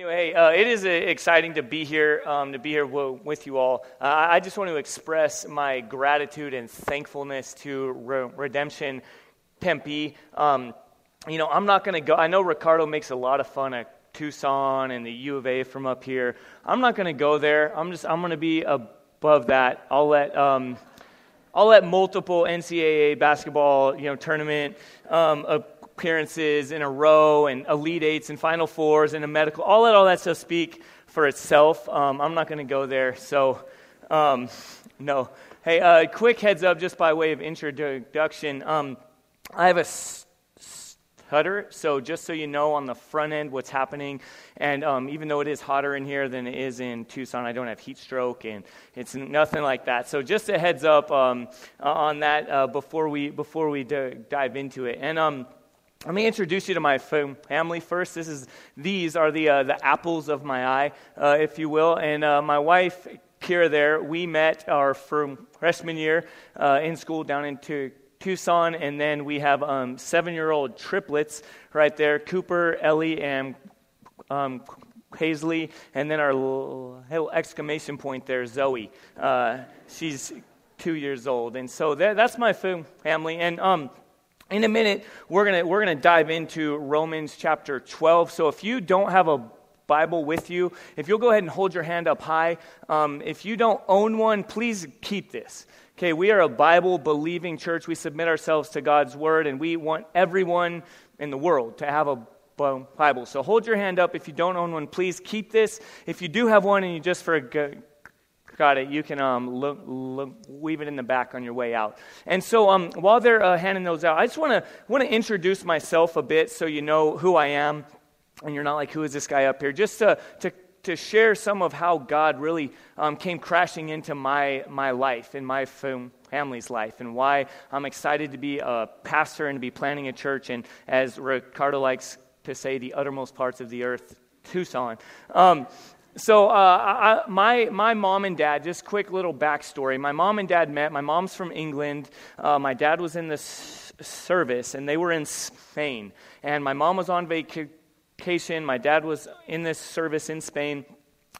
Anyway, uh, it is uh, exciting to be here, um, to be here with you all. Uh, I just want to express my gratitude and thankfulness to Re- Redemption Tempe. Um, you know, I'm not going to go. I know Ricardo makes a lot of fun of Tucson and the U of A from up here. I'm not going to go there. I'm just I'm going to be above that. I'll let. Um, I'll let multiple NCAA basketball, you know, tournament um, appearances in a row and elite eights and final fours and a medical, all that, all that stuff speak for itself. Um, I'm not going to go there. So, um, no. Hey, uh, quick heads up just by way of introduction. Um, I have a stutter, so just so you know on the front end what's happening. And um, even though it is hotter in here than it is in Tucson, I don't have heat stroke, and it's nothing like that. So just a heads up um, on that uh, before we before we d- dive into it. And um, let me introduce you to my family first. This is these are the uh, the apples of my eye, uh, if you will. And uh, my wife Kira, there, we met our freshman year uh, in school down in Tucson, and then we have um, seven-year-old triplets right there: Cooper, Ellie, and um, Paisley. And then our little exclamation point there, Zoe. Uh, she's two years old, and so that, that's my family. And um, in a minute, we're going we're going to dive into Romans chapter 12. So if you don't have a Bible with you, if you'll go ahead and hold your hand up high, um, if you don't own one, please keep this. Okay, we are a Bible believing church. We submit ourselves to God's word, and we want everyone in the world to have a Bible. So hold your hand up if you don't own one. Please keep this. If you do have one and you just forgot, got it, you can um, look, look, weave it in the back on your way out. And so um, while they're uh, handing those out, I just want to want to introduce myself a bit so you know who I am, and you're not like, who is this guy up here? Just to, to to share some of how God really um, came crashing into my, my life, and my family's life, and why I'm excited to be a pastor and to be planning a church, and as Ricardo likes to say, the uttermost parts of the earth, Tucson. Um, so, uh, I, my, my mom and dad, just quick little backstory. My mom and dad met. My mom's from England. Uh, my dad was in the s- service, and they were in Spain. And my mom was on vacation. My dad was in this service in Spain.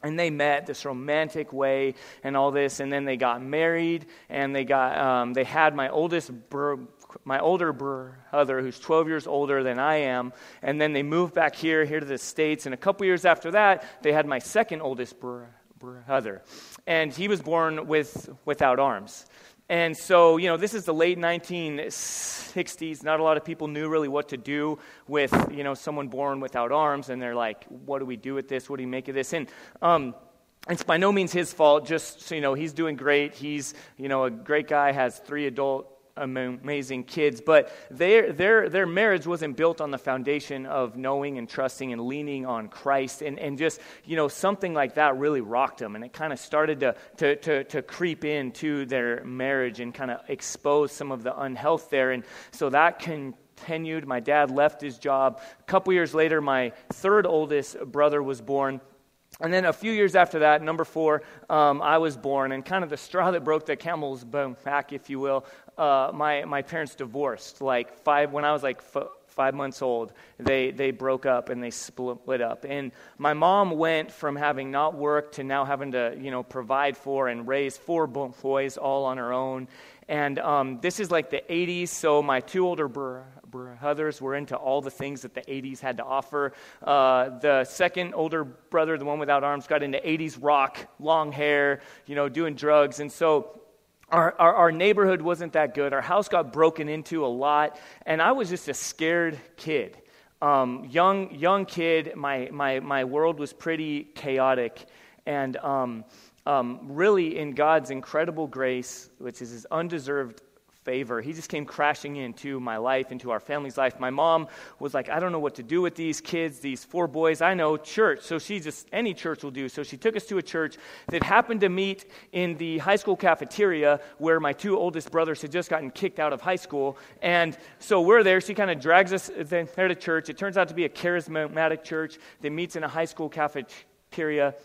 And they met this romantic way and all this, and then they got married, and they got um, they had my oldest br- my older brother, who's 12 years older than I am, and then they moved back here, here to the States. And a couple years after that, they had my second oldest brother. And he was born with, without arms. And so, you know, this is the late 1960s. Not a lot of people knew really what to do with, you know, someone born without arms. And they're like, what do we do with this? What do we make of this? And, um, it's by no means his fault. Just so you know, he's doing great. He's, you know, a great guy, has three adult amazing kids, but their, their, their marriage wasn't built on the foundation of knowing and trusting and leaning on Christ. And, and just, you know, something like that really rocked them. And it kind of started to, to, to, to creep into their marriage and kind of expose some of the unhealth there. And so that continued. My dad left his job. A couple years later, my third oldest brother was born. And then a few years after that, number four, um, I was born, and kind of the straw that broke the camel's back, if you will, uh, my, my parents divorced. Like five, when I was like f- five months old, they, they broke up and they split up. And my mom went from having not worked to now having to, you know, provide for and raise four boys all on her own. And um, this is like the 80s, so my two older brothers were into all the things that the 80s had to offer. Uh, the second older brother, the one without arms, got into 80s rock, long hair, you know, doing drugs. And so our, our, our, neighborhood wasn't that good. Our house got broken into a lot, and I was just a scared kid. Um, young, young kid, my, my, my world was pretty chaotic. And um, um, really, in God's incredible grace, which is his undeserved favor. He just came crashing into my life, into our family's life. My mom was like, I don't know what to do with these kids, these four boys. I know church. So she just, any church will do. So she took us to a church that happened to meet in the high school cafeteria where my two oldest brothers had just gotten kicked out of high school. And so we're there. She kind of drags us there to church. It turns out to be a charismatic church that meets in a high school cafeteria.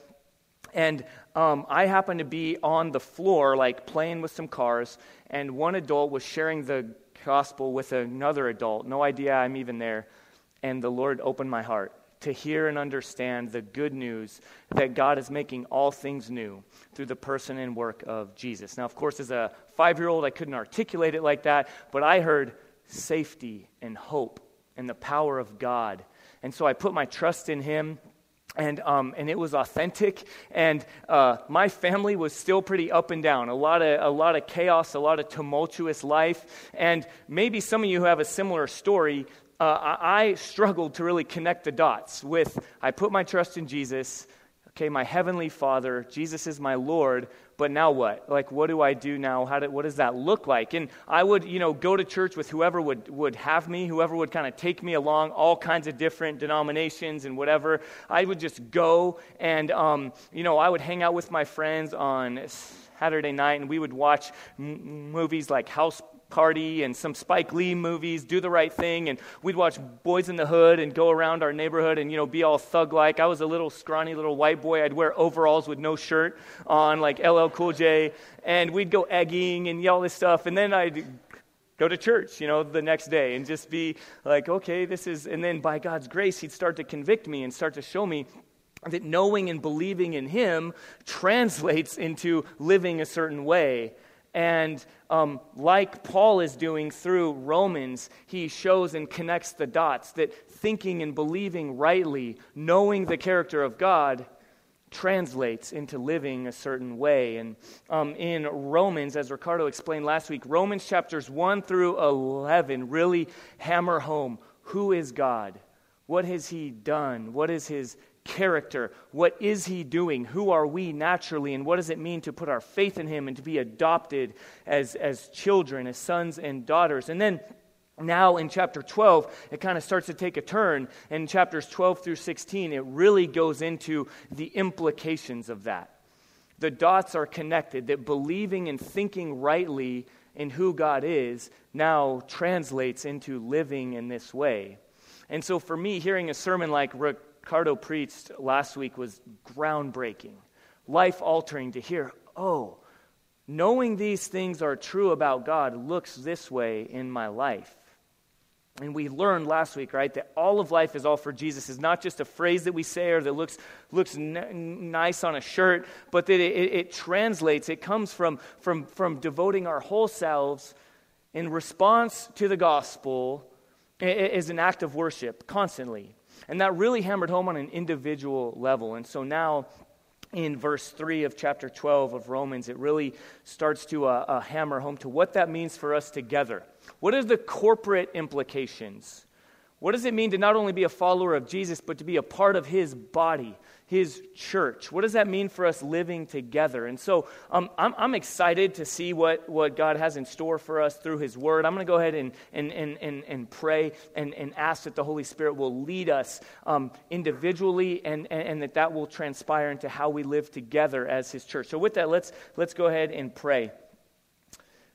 And um, I happened to be on the floor, like playing with some cars, and one adult was sharing the gospel with another adult. No idea I'm even there. And the Lord opened my heart. to hear and understand the good news that God is making all things new through the person and work of Jesus. Now, of course, as a five year old, I couldn't articulate it like that, but I heard safety and hope and the power of God. And so I put my trust in Him and um, and it was authentic. And uh, my family was still pretty up and down. A lot of a lot of chaos, a lot of tumultuous life. And maybe some of you have a similar story. Uh, I struggled to really connect the dots with I put my trust in Jesus. Okay, my heavenly Father, Jesus is my Lord, but now what? Like, what do I do now? How do, what does that look like? And I would, you know, go to church with whoever would, would have me, whoever would kind of take me along, all kinds of different denominations and whatever. I would just go and, um, you know, I would hang out with my friends on Saturday night and we would watch m- movies like House Party and some Spike Lee movies, Do the Right Thing, and we'd watch Boys in the Hood and go around our neighborhood and, you know, be all thug like. I was a little scrawny little white boy. I'd wear overalls with no shirt on, like LL Cool J, and we'd go egging and all this stuff. And then I'd go to church, you know, the next day and just be like, okay, this is, and then by God's grace, He'd start to convict me and start to show me that knowing and believing in Him translates into living a certain way. And um, like Paul is doing through Romans, he shows and connects the dots that thinking and believing rightly, knowing the character of God, translates into living a certain way. And um, in Romans, as Ricardo explained last week, Romans chapters 1 through 11 really hammer home who is God? What has he done? What is his character. What is he doing? Who are we naturally? And what does it mean to put our faith in him and to be adopted as, as children, as sons and daughters? And then now in chapter 12, it kind of starts to take a turn. In chapters 12 through 16, it really goes into the implications of that. The dots are connected, that believing and thinking rightly in who God is now translates into living in this way. And so for me, hearing a sermon like Ricardo preached last week was groundbreaking, life altering to hear, oh, knowing these things are true about God looks this way in my life. And we learned last week, right, that all of life is all for Jesus is not just a phrase that we say or that looks, looks n- nice on a shirt, but that it, it, it translates, it comes from, from, from devoting our whole selves in response to the gospel as an act of worship constantly. And that really hammered home on an individual level. And so now, in verse 3 of chapter 12 of Romans, it really starts to uh, uh, hammer home to what that means for us together. What are the corporate implications? What does it mean to not only be a follower of Jesus, but to be a part of his body? His church. What does that mean for us living together? And so um, I'm, I'm excited to see what, what God has in store for us through his word. I'm going to go ahead and, and, and, and, and pray and, and ask that the Holy Spirit will lead us um, individually and, and, and that that will transpire into how we live together as his church. So with that, let's, let's go ahead and pray.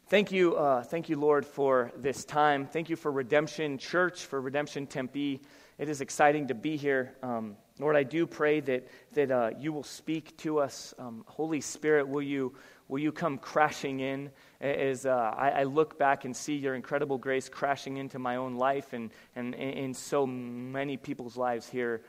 Thank you, uh, thank you, Lord, for this time. Thank you for Redemption Church, for Redemption Tempe. It is exciting to be here. Um, Lord, I do pray that, that uh, you will speak to us. Um, Holy Spirit, will you, will you come crashing in as uh, I, I, look back and see your incredible grace crashing into my own life and, and in so many people's lives here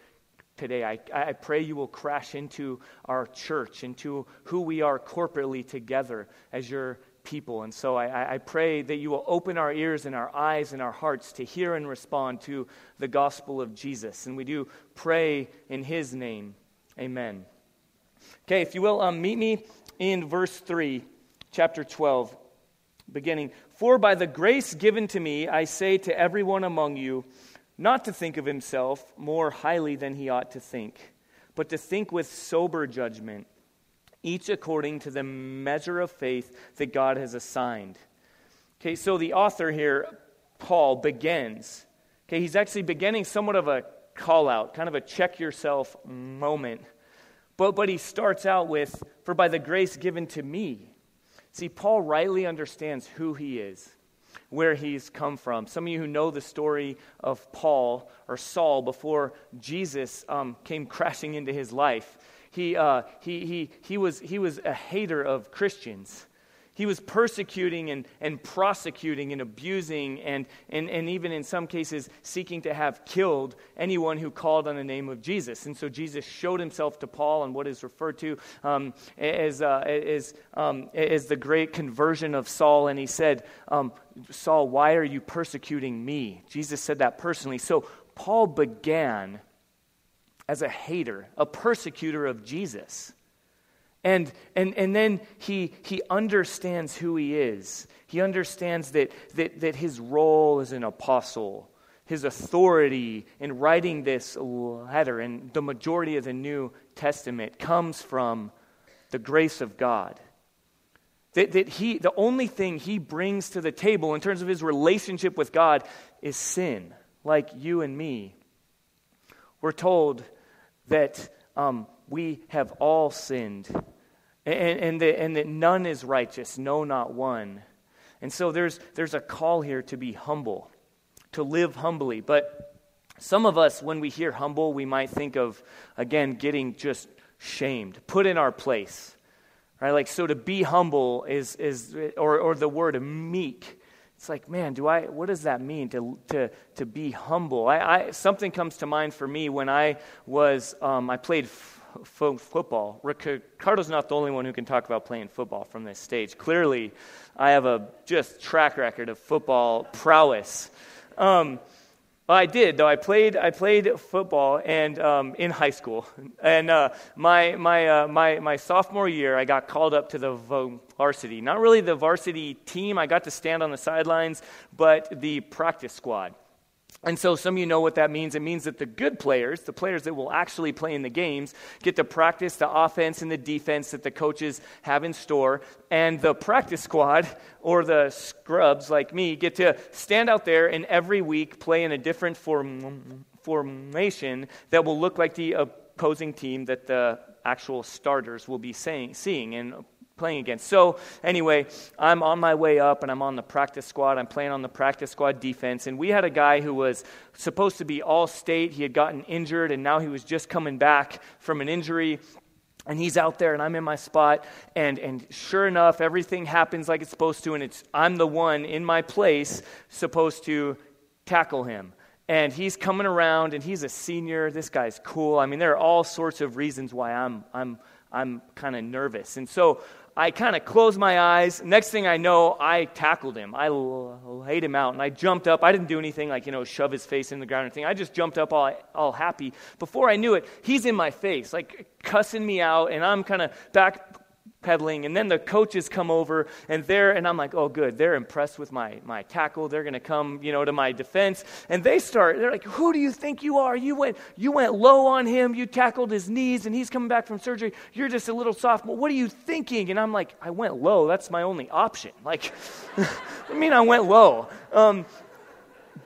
today. I, I pray you will crash into our church, into who we are corporately together as your people. And so I, I, pray that you will open our ears and our eyes and our hearts to hear and respond to the gospel of Jesus. And we do pray in his name. Amen. Okay, if you will, um, meet me in verse 3, chapter 12, beginning. For by the grace given to me, I say to everyone among you, not to think of himself more highly than he ought to think, but to think with sober judgment each according to the measure of faith that God has assigned. Okay, so the author here, Paul, begins. Okay, he's actually beginning somewhat of a call out, kind of a check yourself moment. But, but he starts out with, For by the grace given to me. See, Paul rightly understands who he is, where he's come from. Some of you who know the story of Paul or Saul before Jesus um, came crashing into his life, he, uh, he, he, he, was, he was a hater of Christians. He was persecuting and, and prosecuting and abusing and, and, and even in some cases seeking to have killed anyone who called on the name of Jesus. And so Jesus showed himself to Paul in what is referred to um, as, uh, as, um, as the great conversion of Saul. And he said, um, Saul, why are you persecuting me? Jesus said that personally. So Paul began as a hater, a persecutor of Jesus. And, and, and then he, he understands who he is. He understands that, that, that his role as an apostle, his authority in writing this letter, and the majority of the New Testament comes from the grace of God. That, that he, the only thing he brings to the table in terms of his relationship with God is sin, like you and me. We're told that um, we have all sinned and, and, that, and that none is righteous, no, not one. And so there's, there's a call here to be humble, to live humbly. But some of us, when we hear humble, we might think of, again, getting just shamed, put in our place. Right? Like, so to be humble is, is or, or the word meek. It's like, man, do I, what does that mean to, to, to be humble? I, I something comes to mind for me when I was, um, I played f- football. Ricardo's not the only one who can talk about playing football from this stage. Clearly, I have a just track record of football prowess. Um, well, I did though. I played. I played football and um, in high school, and uh, my my uh, my my sophomore year, I got called up to the varsity. Not really the varsity team. I got to stand on the sidelines, but the practice squad. And so some of you know what that means. It means that the good players, the players that will actually play in the games, get to practice the offense and the defense that the coaches have in store. And the practice squad, or the scrubs like me, get to stand out there and every week play in a different form, formation that will look like the opposing team that the actual starters will be saying, seeing and playing against. So, anyway, I'm on my way up and I'm on the practice squad. I'm playing on the practice squad defense. And we had a guy who was supposed to be all state. He had gotten injured and now he was just coming back from an injury. And he's out there, and I'm in my spot, and, and sure enough, everything happens like it's supposed to, and it's I'm the one in my place supposed to tackle him and he's coming around and he's a senior this guy's cool i mean there are all sorts of reasons why i'm i'm i'm kind of nervous and so I kind of closed my eyes. Next thing I know, I tackled him. I laid him out, and I jumped up. I didn't do anything like, you know, shove his face in the ground or anything. I just jumped up all, all happy. Before I knew it, he's in my face, like cussing me out, and I'm kind of back pedaling. And then the coaches come over and they're, and I'm like, oh, good. They're impressed with my, my tackle. They're going to come, you know, to my defense. And they start, they're like, who do you think you are? You went, you went low on him. You tackled his knees and he's coming back from surgery. You're just a little sophomore. What are you thinking? And I'm like, I went low. That's my only option. Like, I mean, I went low. Um,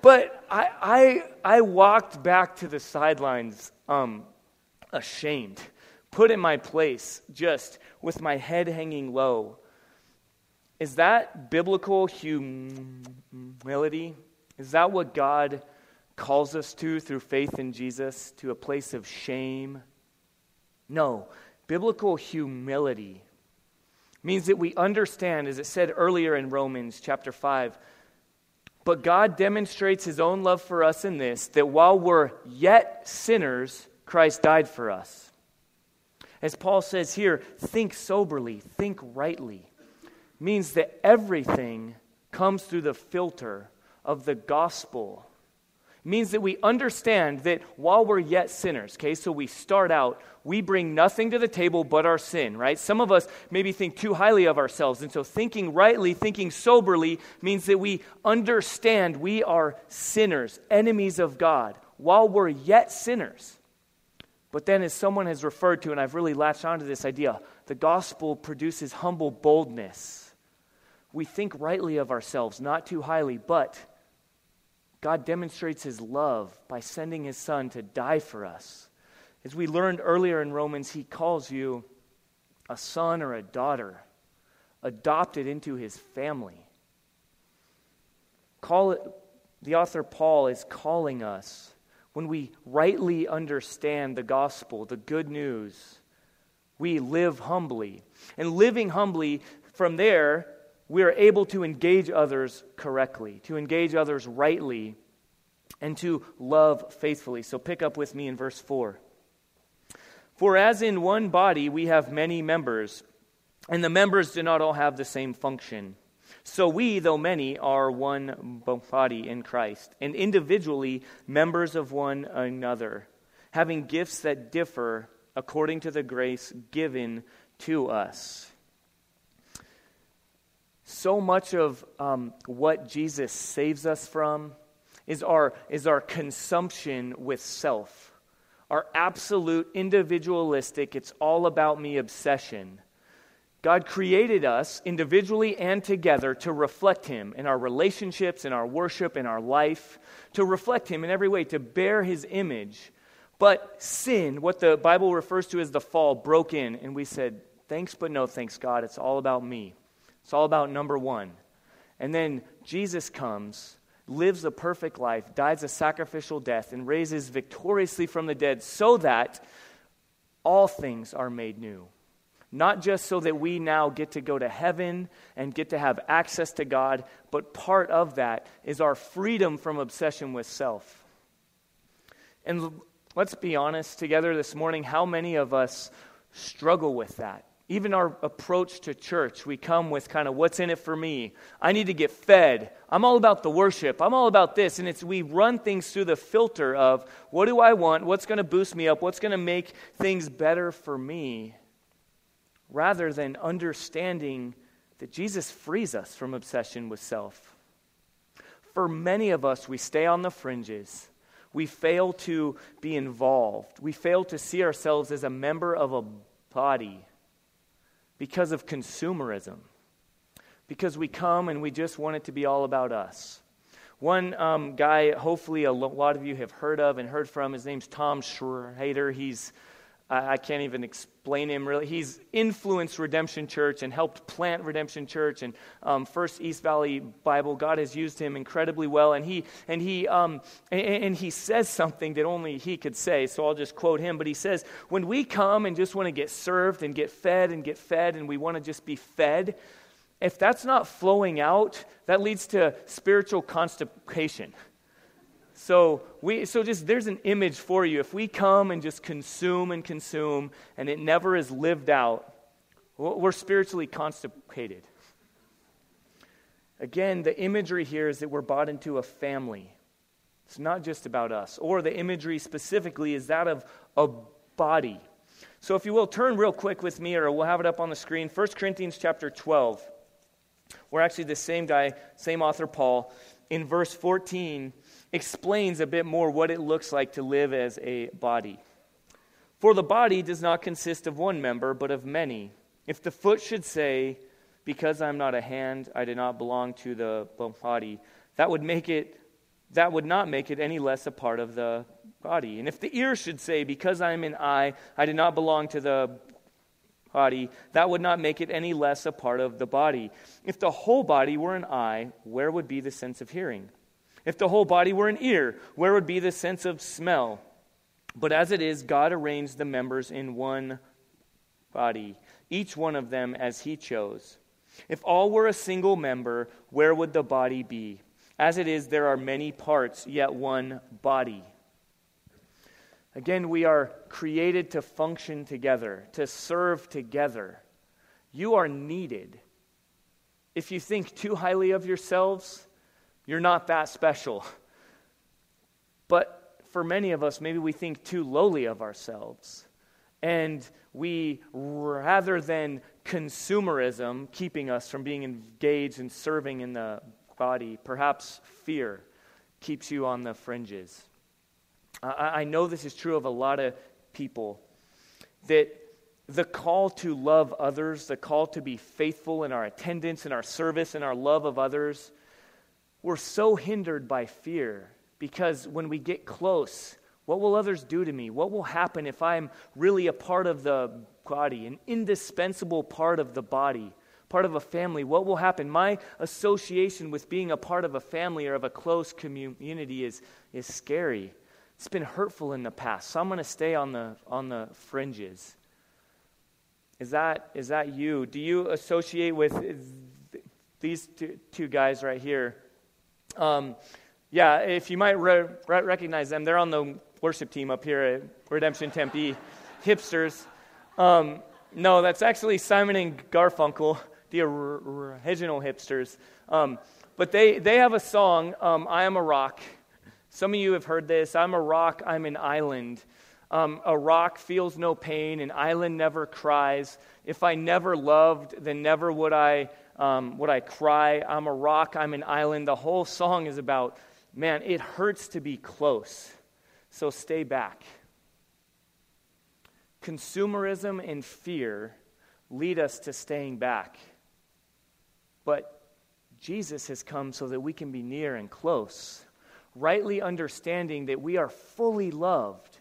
but I, I, I walked back to the sidelines um, ashamed, put in my place, just with my head hanging low. Is that biblical humility? Is that what God calls us to through faith in Jesus, to a place of shame? No. Biblical humility means that we understand, as it said earlier in Romans chapter 5, but God demonstrates his own love for us in this that while we're yet sinners, Christ died for us. As Paul says here, think soberly, think rightly, means that everything comes through the filter of the gospel. Means that we understand that while we're yet sinners, okay, so we start out, we bring nothing to the table but our sin, right? Some of us maybe think too highly of ourselves. And so thinking rightly, thinking soberly, means that we understand we are sinners, enemies of God, while we're yet sinners. But then, as someone has referred to, and I've really latched onto this idea, the gospel produces humble boldness. We think rightly of ourselves, not too highly, but God demonstrates his love by sending his son to die for us. As we learned earlier in Romans, he calls you a son or a daughter, adopted into his family. Call it, the author Paul is calling us when we rightly understand the gospel, the good news, we live humbly. And living humbly from there we are able to engage others correctly, to engage others rightly, and to love faithfully. So pick up with me in verse 4. For as in one body we have many members, and the members do not all have the same function. So we, though many, are one body in Christ, and individually members of one another, having gifts that differ according to the grace given to us. So much of um, what Jesus saves us from is our, is our consumption with self, our absolute individualistic, it's all about me obsession. God created us individually and together to reflect Him in our relationships, in our worship, in our life, to reflect Him in every way, to bear His image. But sin, what the Bible refers to as the fall, broke in, and we said, Thanks, but no thanks, God. It's all about me. It's all about number one. And then Jesus comes, lives a perfect life, dies a sacrificial death, and raises victoriously from the dead so that all things are made new. Not just so that we now get to go to heaven and get to have access to God, but part of that is our freedom from obsession with self. And let's be honest together this morning how many of us struggle with that? Even our approach to church, we come with kind of what's in it for me. I need to get fed. I'm all about the worship. I'm all about this. And it's we run things through the filter of what do I want? What's going to boost me up? What's going to make things better for me? Rather than understanding that Jesus frees us from obsession with self. For many of us, we stay on the fringes. We fail to be involved. We fail to see ourselves as a member of a body because of consumerism. Because we come and we just want it to be all about us. One um, guy, hopefully, a lot of you have heard of and heard from, his name's Tom Shrader. He's I, can't even explain him really. He's influenced Redemption Church and helped plant Redemption Church and um, First East Valley Bible. God has used him incredibly well, and he and he um, and, and he says something that only he could say. So I'll just quote him. But he says, "When we come and just want to get served and get fed and get fed, and we want to just be fed." If that's not flowing out, that leads to spiritual constipation. So we so just there's an image for you. If we come and just consume and consume and it never is lived out, we're spiritually constipated. Again, the imagery here is that we're bought into a family. It's not just about us. Or the imagery specifically is that of a body. So if you will turn real quick with me or we'll have it up on the screen. 1 Corinthians chapter 12. We're actually the same guy, same author Paul. In verse 14, explains a bit more what it looks like to live as a body. For the body does not consist of one member, but of many. If the foot should say, Because I'm not a hand, I do not belong to the body, that would make it that would not make it any less a part of the body. And if the ear should say, Because I am an eye, I do not belong to the body, that would not make it any less a part of the body. If the whole body were an eye, where would be the sense of hearing? If the whole body were an ear, where would be the sense of smell? But as it is, God arranged the members in one body, each one of them as He chose. If all were a single member, where would the body be? As it is, there are many parts, yet one body. Again, we are created to function together, to serve together. You are needed. If you think too highly of yourselves, you're not that special. But for many of us, maybe we think too lowly of ourselves. And we, rather than consumerism keeping us from being engaged and serving in the body, perhaps fear keeps you on the fringes. I, I know this is true of a lot of people that the call to love others, the call to be faithful in our attendance, in our service, in our love of others, we're so hindered by fear because when we get close, what will others do to me? What will happen if I'm really a part of the body, an indispensable part of the body, part of a family? What will happen? My association with being a part of a family or of a close community is, is scary. It's been hurtful in the past, so I'm going to stay on the, on the fringes. Is that, is that you? Do you associate with these two, two guys right here. Um, yeah, if you might re- re- recognize them, they're on the worship team up here at Redemption Tempe, hipsters. Um, no, that's actually Simon and Garfunkel, the original hipsters. Um, but they, they have a song, um, I Am a Rock. Some of you have heard this. I'm a rock, I'm an island. Um, a rock feels no pain, an island never cries. If I never loved, then never would I, um, would I cry. I'm a rock, I'm an island. The whole song is about, man, it hurts to be close, so stay back. Consumerism and fear lead us to staying back. But Jesus has come so that we can be near and close, rightly understanding that we are fully loved.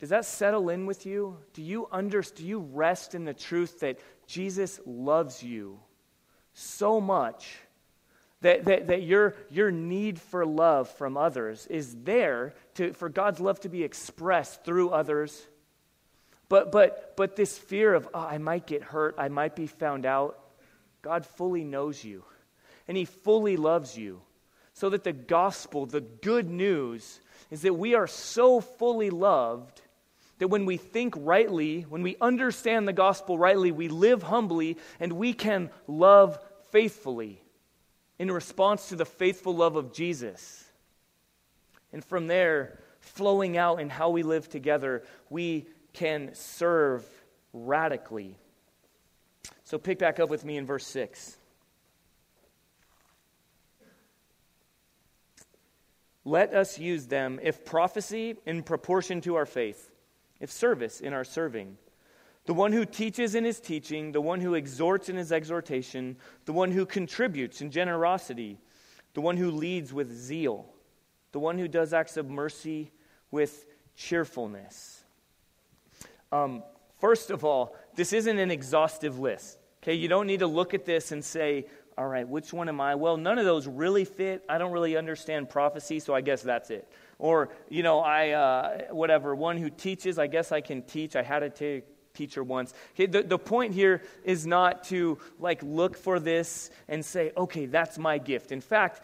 Does that settle in with you? Do you understand? Do you rest in the truth that Jesus loves you so much that, that, that your, your need for love from others is there to, for God's love to be expressed through others? But, but, but this fear of, oh, I might get hurt, I might be found out, God fully knows you, and He fully loves you. So that the gospel, the good news, is that we are so fully loved that when we think rightly, when we understand the gospel rightly, we live humbly and we can love faithfully in response to the faithful love of Jesus. And from there, flowing out in how we live together, we can serve radically so pick back up with me in verse 6. Let us use them, if prophecy, in proportion to our faith, if service, in our serving. The one who teaches in his teaching, the one who exhorts in his exhortation, the one who contributes in generosity, the one who leads with zeal, the one who does acts of mercy with cheerfulness. Um, first of all, this isn't an exhaustive list. Okay, you don't need to look at this and say, all right, which one am I? Well, none of those really fit. I don't really understand prophecy, so I guess that's it. Or, you know, I, uh, whatever, one who teaches, I guess I can teach. I had a t- teacher once. Okay, the, the point here is not to, like, look for this and say, okay, that's my gift. In fact,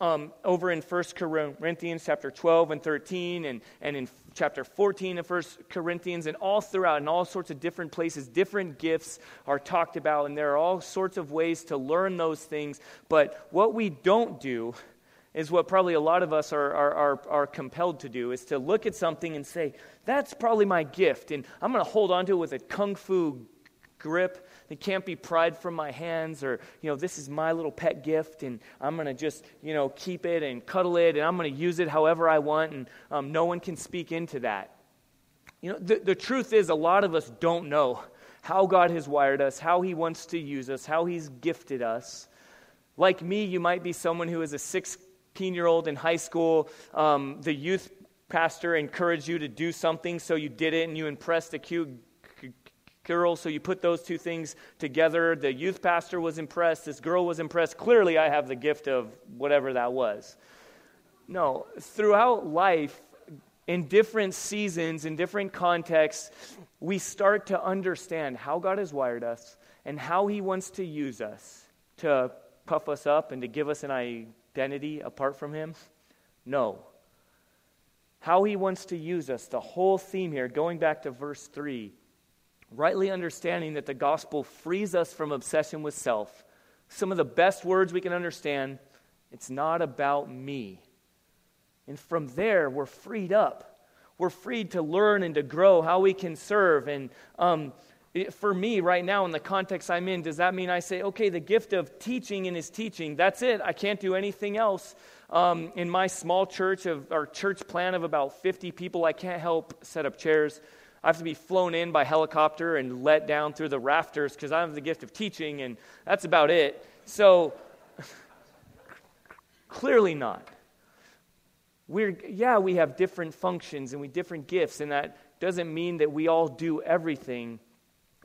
um, over in 1 Corinthians chapter 12 and 13 and, and in chapter 14 of 1 Corinthians and all throughout in all sorts of different places, different gifts are talked about and there are all sorts of ways to learn those things. But what we don't do is what probably a lot of us are, are, are, are compelled to do is to look at something and say, that's probably my gift and I'm going to hold on to it with a kung fu grip that can't be pried from my hands or, you know, this is my little pet gift and I'm going to just, you know, keep it and cuddle it and I'm going to use it however I want and um, no one can speak into that. You know, the, the truth is, a lot of us don't know how God has wired us, how He wants to use us, how He's gifted us. Like me, you might be someone who is a 16 year old in high school. Um, the youth pastor encouraged you to do something, so you did it and you impressed a cute girl. So you put those two things together. The youth pastor was impressed. This girl was impressed. Clearly, I have the gift of whatever that was. No, throughout life, in different seasons, in different contexts, we start to understand how God has wired us and how He wants to use us to puff us up and to give us an identity apart from Him. No. How He wants to use us, the whole theme here, going back to verse 3 rightly understanding that the gospel frees us from obsession with self. Some of the best words we can understand it's not about me. And from there, we're freed up. We're freed to learn and to grow how we can serve. And um, for me, right now, in the context I'm in, does that mean I say, okay, the gift of teaching and is teaching, that's it. I can't do anything else. Um, in my small church of our church plan of about 50 people, I can't help set up chairs. I have to be flown in by helicopter and let down through the rafters because I have the gift of teaching, and that's about it. So, clearly not. We're, yeah, we have different functions and we different gifts, and that doesn't mean that we all do everything,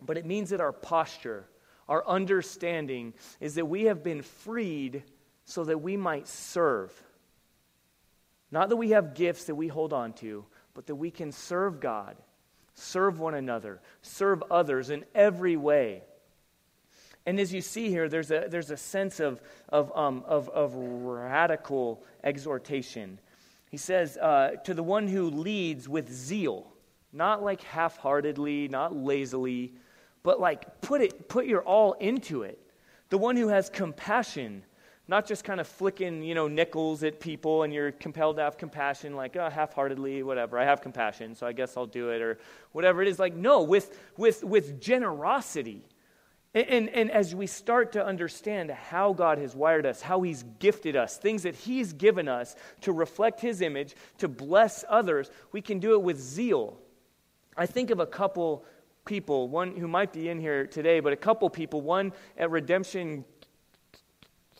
but it means that our posture, our understanding, is that we have been freed so that we might serve. Not that we have gifts that we hold on to, but that we can serve God serve one another, serve others in every way. And as you see here, there's a, there's a sense of, of, um, of, of radical exhortation. He says, uh, to the one who leads with zeal, not like half heartedly, not lazily, but like put, it, put your all into it. The one who has compassion, not just kind of flicking, you know, nickels at people and you're compelled to have compassion, like, oh, half-heartedly, whatever. I have compassion, so I guess I'll do it, or whatever it is. Like, no, with, with, with generosity. And, and, and as we start to understand how God has wired us, how He's gifted us, things that He's given us to reflect His image, to bless others, we can do it with zeal. I think of a couple people, one who might be in here today, but a couple people, one at Redemption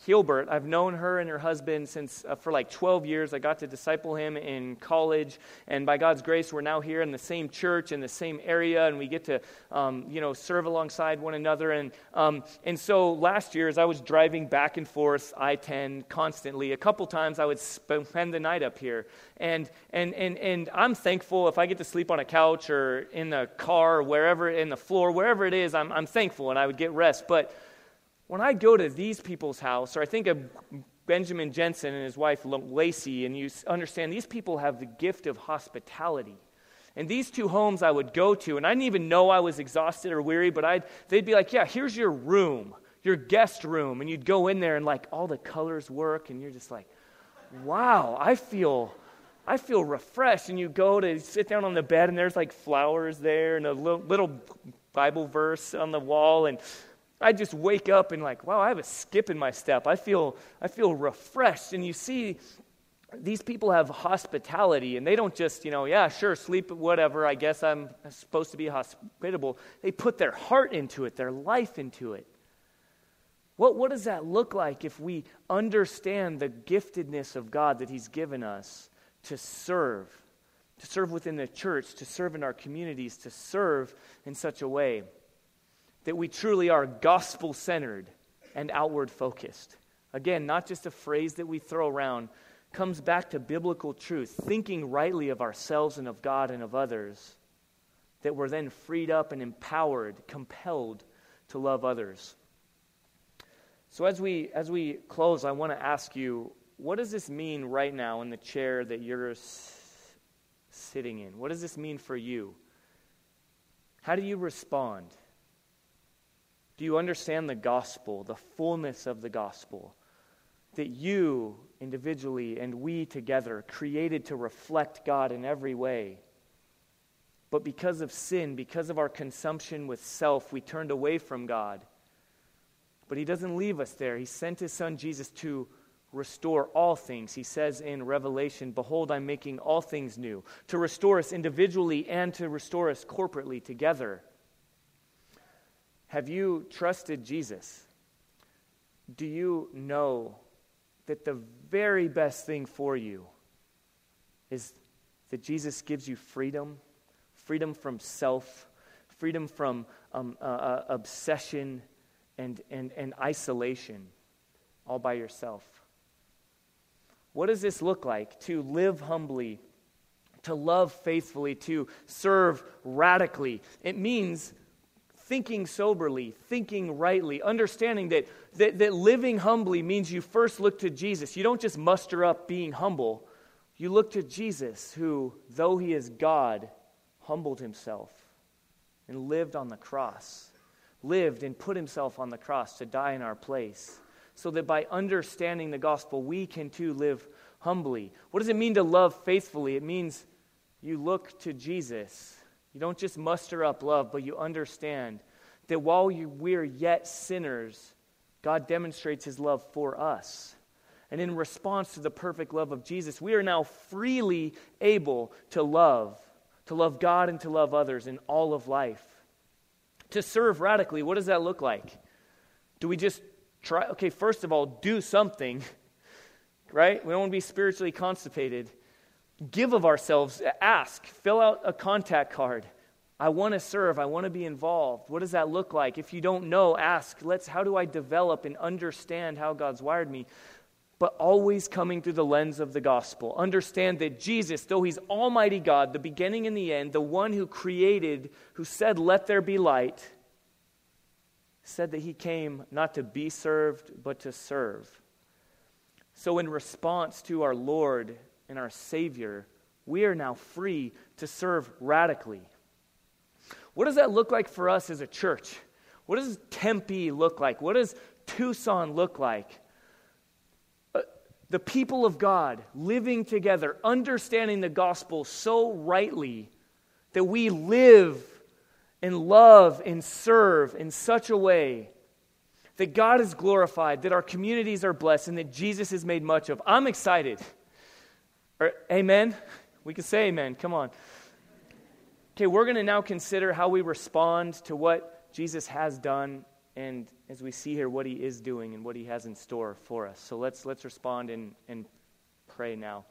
Gilbert. I've known her and her husband since uh, for like 12 years. I got to disciple him in college, and by God's grace, we're now here in the same church in the same area, and we get to um, you know serve alongside one another. And um, and so last year, as I was driving back and forth I-10 constantly, a couple times I would spend the night up here, and and and and I'm thankful if I get to sleep on a couch or in the car or wherever in the floor, wherever it is. I'm I'm thankful, and I would get rest, but when I go to these people's house, or I think of Benjamin Jensen and his wife Lacey, and you understand these people have the gift of hospitality. And these two homes I would go to, and I didn't even know I was exhausted or weary, but I'd, they'd be like, Yeah, here's your room, your guest room. And you'd go in there, and like all the colors work, and you're just like, Wow, I feel. I feel refreshed. And you go to sit down on the bed, and there's like flowers there and a little, little Bible verse on the wall. And I just wake up and like, wow, I have a skip in my step. I feel, I feel refreshed. And you see, these people have hospitality, and they don't just, you know, yeah, sure, sleep, whatever. I guess I'm supposed to be hospitable. They put their heart into it, their life into it. What, what does that look like if we understand the giftedness of God that He's given us to serve, to serve within the church, to serve in our communities, to serve in such a way? That we truly are gospel centered and outward focused. Again, not just a phrase that we throw around, comes back to biblical truth, thinking rightly of ourselves and of God and of others, that we're then freed up and empowered, compelled to love others. So as we as we close, I want to ask you, what does this mean right now in the chair that you're s- sitting in? What does this mean for you? How do you respond? Do you understand the gospel, the fullness of the gospel? That you individually and we together created to reflect God in every way. But because of sin, because of our consumption with self, we turned away from God. But He doesn't leave us there. He sent His Son Jesus to restore all things. He says in Revelation, Behold, I'm making all things new, to restore us individually and to restore us corporately together. Have you trusted Jesus? Do you know that the very best thing for you is that Jesus gives you freedom? Freedom from self, freedom from um, uh, uh, obsession and, and, and isolation all by yourself. What does this look like to live humbly, to love faithfully, to serve radically? It means thinking soberly, thinking rightly, understanding that, that, that living humbly means you first look to Jesus. You don't just muster up being humble, you look to Jesus, who, though he is God, humbled himself and lived on the cross, lived and put himself on the cross to die in our place, so that by understanding the gospel, we can too live humbly. What does it mean to love faithfully? It means you look to Jesus you don't just muster up love, but you understand that while we're yet sinners, God demonstrates his love for us. And in response to the perfect love of Jesus, we are now freely able to love, to love God and to love others in all of life. To serve radically, what does that look like? Do we just try? Okay, first of all, do something, right? We don't want to be spiritually constipated give of ourselves, ask, fill out a contact card. I want to serve, I want to be involved. What does that look like? If you don't know, ask, let's how do I develop and understand how God's wired me? But always coming through the lens of the gospel. Understand that Jesus, though he's almighty God, the beginning and the end, the one who created, who said, "Let there be light," said that he came not to be served, but to serve. So, in response to our Lord and our Savior, we are now free to serve radically. What does that look like for us as a church? What does Tempe look like? What does Tucson look like? Uh, the people of God living together, understanding the gospel so rightly that we live and love and serve in such a way that God is glorified, that our communities are blessed, and that Jesus is made much of. I'm excited. Or, amen? We can say amen. Come on. Okay, we're going to now consider how we respond to what Jesus has done and as we see here what he is doing and what he has in store for us. So let's let's respond and, and pray now.